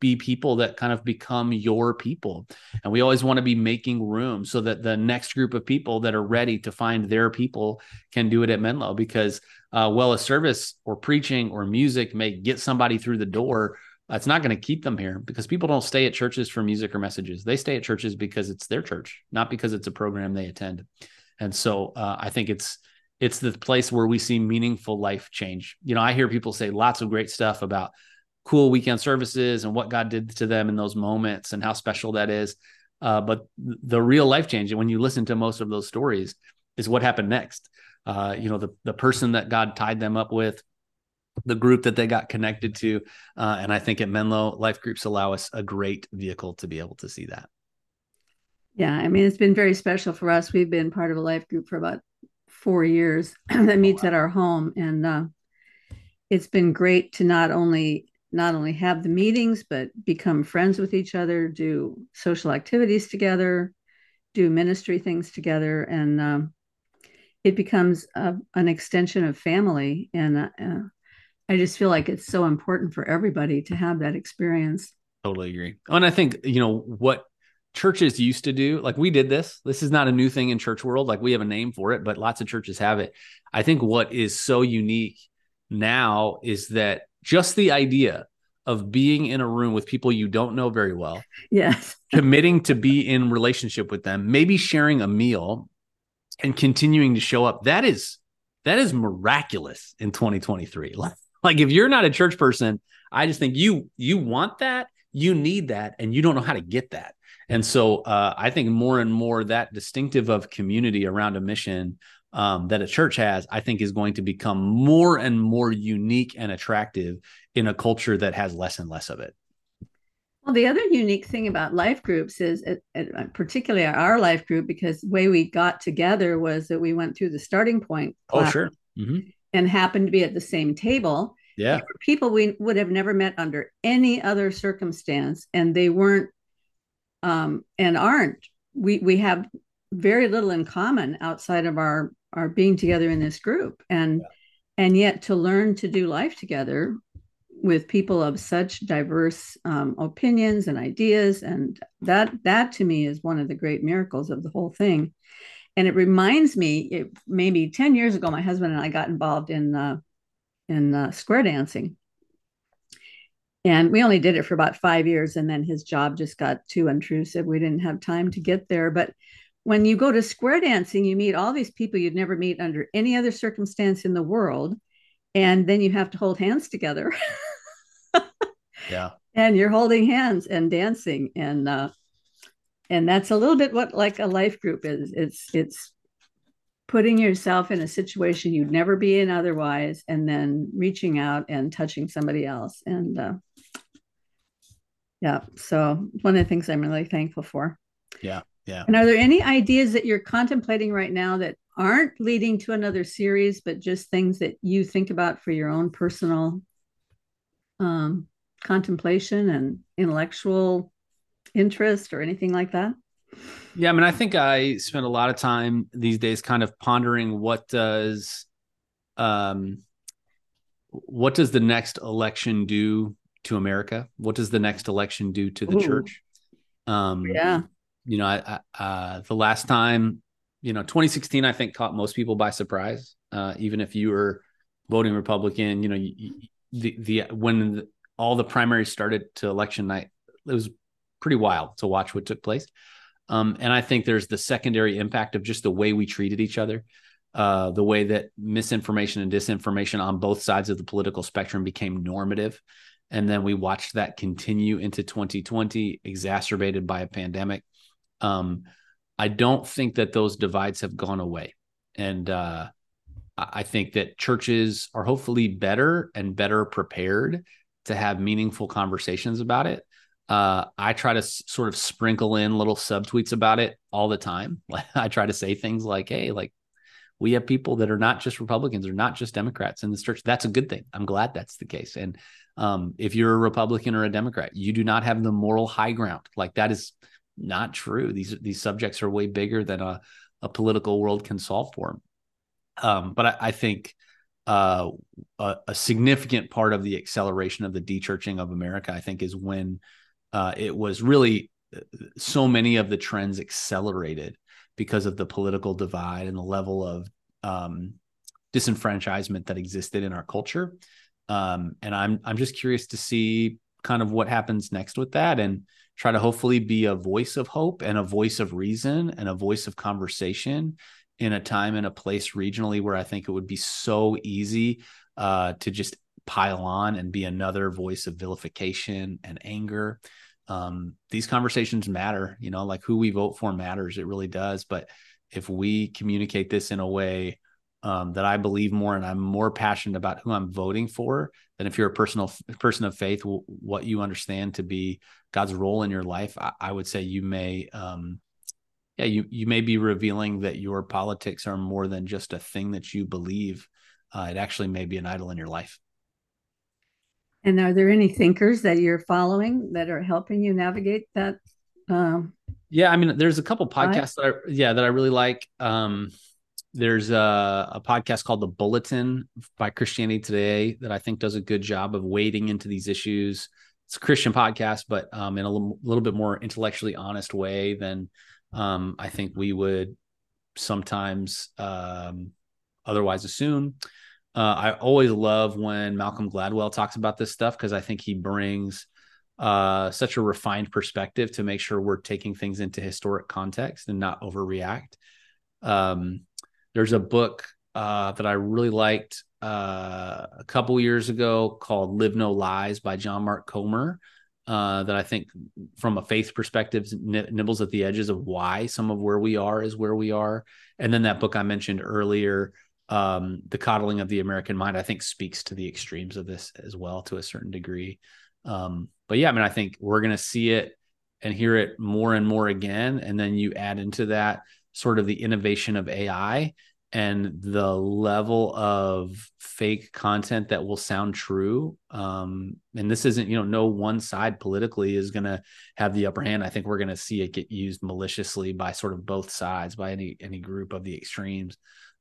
[SPEAKER 2] be people that kind of become your people. And we always want to be making room so that the next group of people that are ready to find their people can do it at Menlo because uh, well, a service or preaching or music may get somebody through the door it's not going to keep them here because people don't stay at churches for music or messages. They stay at churches because it's their church, not because it's a program they attend. And so uh, I think it's it's the place where we see meaningful life change. You know, I hear people say lots of great stuff about cool weekend services and what God did to them in those moments and how special that is. Uh, but the real life change, and when you listen to most of those stories, is what happened next. Uh, you know, the the person that God tied them up with, the group that they got connected to. Uh, and I think at Menlo, life groups allow us a great vehicle to be able to see that.
[SPEAKER 1] Yeah, I mean, it's been very special for us. We've been part of a life group for about four years *clears throat* that meets oh, wow. at our home, and uh, it's been great to not only not only have the meetings but become friends with each other, do social activities together, do ministry things together, and um, it becomes a, an extension of family. And uh, I just feel like it's so important for everybody to have that experience.
[SPEAKER 2] Totally agree. Oh, and I think, you know, what churches used to do. Like we did this. This is not a new thing in church world. Like we have a name for it, but lots of churches have it. I think what is so unique now is that just the idea of being in a room with people you don't know very well.
[SPEAKER 1] Yes. *laughs*
[SPEAKER 2] committing to be in relationship with them, maybe sharing a meal and continuing to show up. That is that is miraculous in 2023. Like, *laughs* like if you're not a church person, I just think you you want that, you need that and you don't know how to get that. And so uh, I think more and more that distinctive of community around a mission um, that a church has, I think is going to become more and more unique and attractive in a culture that has less and less of it.
[SPEAKER 1] Well, the other unique thing about life groups is, it, it, particularly our life group, because the way we got together was that we went through the starting point.
[SPEAKER 2] Oh, sure. Mm-hmm.
[SPEAKER 1] And happened to be at the same table.
[SPEAKER 2] Yeah.
[SPEAKER 1] People we would have never met under any other circumstance, and they weren't, um, and aren't. We we have very little in common outside of our our being together in this group, and yeah. and yet to learn to do life together with people of such diverse um, opinions and ideas and that that to me is one of the great miracles of the whole thing. And it reminds me it, maybe 10 years ago my husband and i got involved in uh, in uh, square dancing. And we only did it for about five years and then his job just got too intrusive. We didn't have time to get there. But when you go to square dancing you meet all these people you'd never meet under any other circumstance in the world and then you have to hold hands together *laughs*
[SPEAKER 2] yeah. *laughs*
[SPEAKER 1] And you're holding hands and dancing and uh and that's a little bit what like a life group is. It's it's putting yourself in a situation you'd never be in otherwise and then reaching out and touching somebody else and uh yeah. So one of the things i'm really thankful for.
[SPEAKER 2] Yeah yeah.
[SPEAKER 1] And are there any ideas that you're contemplating right now that aren't leading to another series but just things that you think about for your own personal um contemplation and intellectual interest or anything like that?
[SPEAKER 2] Yeah, I mean, I think I spend a lot of time these days kind of pondering what does um what does the next election do to America? What does the next election do to the Ooh. church?
[SPEAKER 1] Um yeah.
[SPEAKER 2] You know, I, I uh the last time, you know, 2016 I think caught most people by surprise. Uh even if you were voting Republican, you know, you, the the when the, all the primaries started to election night. It was pretty wild to watch what took place. Um, and I think there's the secondary impact of just the way we treated each other, uh, the way that misinformation and disinformation on both sides of the political spectrum became normative. And then we watched that continue into 2020, exacerbated by a pandemic. Um, I don't think that those divides have gone away. And uh, I think that churches are hopefully better and better prepared to have meaningful conversations about it. Uh, I try to s- sort of sprinkle in little subtweets about it all the time. *laughs* I try to say things like, "Hey, like we have people that are not just Republicans or not just Democrats in this church. That's a good thing. I'm glad that's the case. And um, if you're a Republican or a Democrat, you do not have the moral high ground. Like that is not true. These these subjects are way bigger than a a political world can solve for. Um, but I, I think uh, a, a, significant part of the acceleration of the dechurching of America, I think, is when uh, it was really so many of the trends accelerated because of the political divide and the level of um, disenfranchisement that existed in our culture. Um, and I'm I'm just curious to see kind of what happens next with that and try to hopefully be a voice of hope and a voice of reason and a voice of conversation in a time and a place regionally where I think it would be so easy uh, to just pile on and be another voice of vilification and anger. Um, these conversations matter, you know, like who we vote for matters. It really does. But if we communicate this in a way um, that I believe more and I'm more passionate about who I'm voting for than if you're a personal person of faith, what you understand to be God's role in your life, I, I would say you may um, yeah, you you may be revealing that your politics are more than just a thing that you believe. Uh, it actually may be an idol in your life.
[SPEAKER 1] And are there any thinkers that you're following that are helping you navigate that? Um,
[SPEAKER 2] yeah, I mean, there's a couple podcasts that I yeah that I really like. Um, there's a, a podcast called The Bulletin by Christianity Today that I think does a good job of wading into these issues it's a Christian podcast, but um, in a little, little bit more intellectually honest way than um, I think we would sometimes um, otherwise assume. Uh, I always love when Malcolm Gladwell talks about this stuff because I think he brings uh, such a refined perspective to make sure we're taking things into historic context and not overreact. Um, there's a book uh, that I really liked uh, a couple years ago called "Live No Lies" by John Mark Comer. Uh, that I think, from a faith perspective, nibbles at the edges of why some of where we are is where we are. And then that book I mentioned earlier, um, "The Coddling of the American Mind," I think speaks to the extremes of this as well to a certain degree. Um, but yeah, I mean, I think we're going to see it and hear it more and more again. And then you add into that sort of the innovation of AI and the level of fake content that will sound true um, and this isn't you know no one side politically is going to have the upper hand. I think we're going to see it get used maliciously by sort of both sides by any any group of the extremes.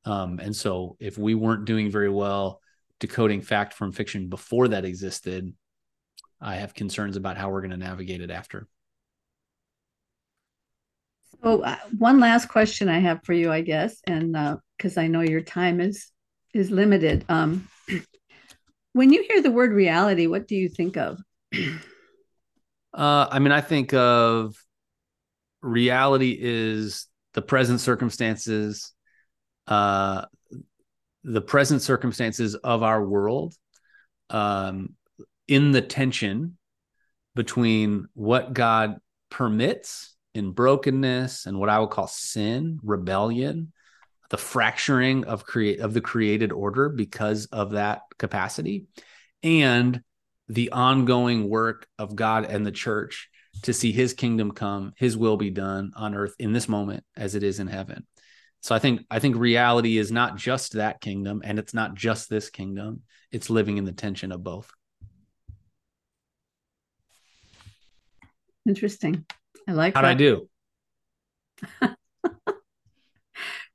[SPEAKER 2] Um, and so if we weren't doing very well decoding fact from fiction before that existed i have concerns about how we're going to navigate it after
[SPEAKER 1] so uh, one last question I have for you, I guess, and because uh, I know your time is is limited. Um, *clears throat* when you hear the word reality, what do you think of? *clears throat*
[SPEAKER 2] Uh, I mean, I think of reality is the present circumstances, uh, the present circumstances of our world, um, in the tension between what God permits in brokenness and what I would call sin, rebellion, the fracturing of create of the created order because of that capacity, and the ongoing work of God and the church to see his kingdom come, his will be done on earth in this moment as it is in heaven. So I think I think reality is not just that kingdom and it's not just this kingdom. It's living in the tension of both.
[SPEAKER 1] Interesting. I like
[SPEAKER 2] How'd that. I do? *laughs*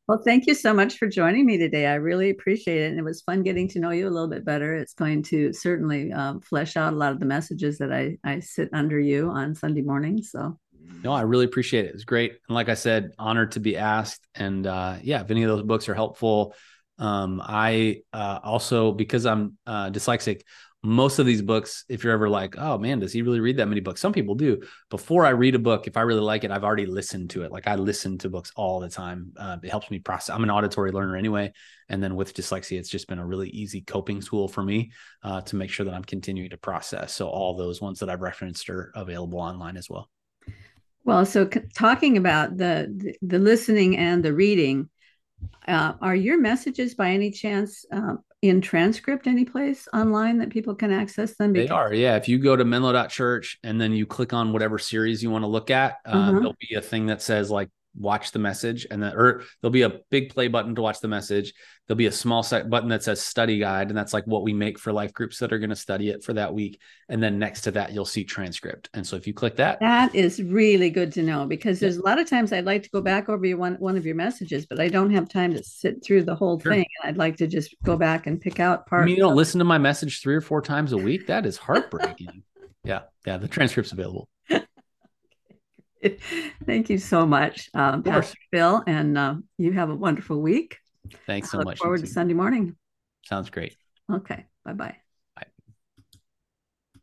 [SPEAKER 1] well, thank you so much for joining me today. I really appreciate it. And it was fun getting to know you a little bit better. It's going to certainly um, flesh out a lot of the messages that I, I sit under you on Sunday mornings. So,
[SPEAKER 2] no, I really appreciate it. It's great. And like I said, honored to be asked. And uh, yeah, if any of those books are helpful, um, I uh, also, because I'm uh, dyslexic, most of these books, if you're ever like, oh man, does he really read that many books? Some people do. Before I read a book, if I really like it, I've already listened to it. Like I listen to books all the time. Uh, it helps me process. I'm an auditory learner anyway. And then with dyslexia, it's just been a really easy coping tool for me uh, to make sure that I'm continuing to process. So all those ones that I've referenced are available online as well.
[SPEAKER 1] Well, so c- talking about the, the, the listening and the reading, uh, are your messages by any chance uh, in transcript any place online that people can access them?
[SPEAKER 2] Because- they are, yeah. If you go to menlo.church and then you click on whatever series you want to look at, uh, uh-huh. there'll be a thing that says like watch the message and then or there'll be a big play button to watch the message there'll be a small set button that says study guide and that's like what we make for life groups that are going to study it for that week. And then next to that you'll see transcript. And so if you click that
[SPEAKER 1] that is really good to know because there's yeah. a lot of times i'd like to go back over your one, one of your messages but i don't have time to sit through the whole sure. thing. And i'd like to just go back and pick out parts
[SPEAKER 2] I mean, you don't listen to my message three or four times a week? That is heartbreaking. *laughs* Yeah yeah the transcript's available. *laughs*
[SPEAKER 1] Thank you so much, um, Pastor Phil, and uh, you have a wonderful week.
[SPEAKER 2] Thanks so
[SPEAKER 1] I
[SPEAKER 2] much.
[SPEAKER 1] Forward to Sunday morning.
[SPEAKER 2] Sounds great.
[SPEAKER 1] Okay. Bye bye.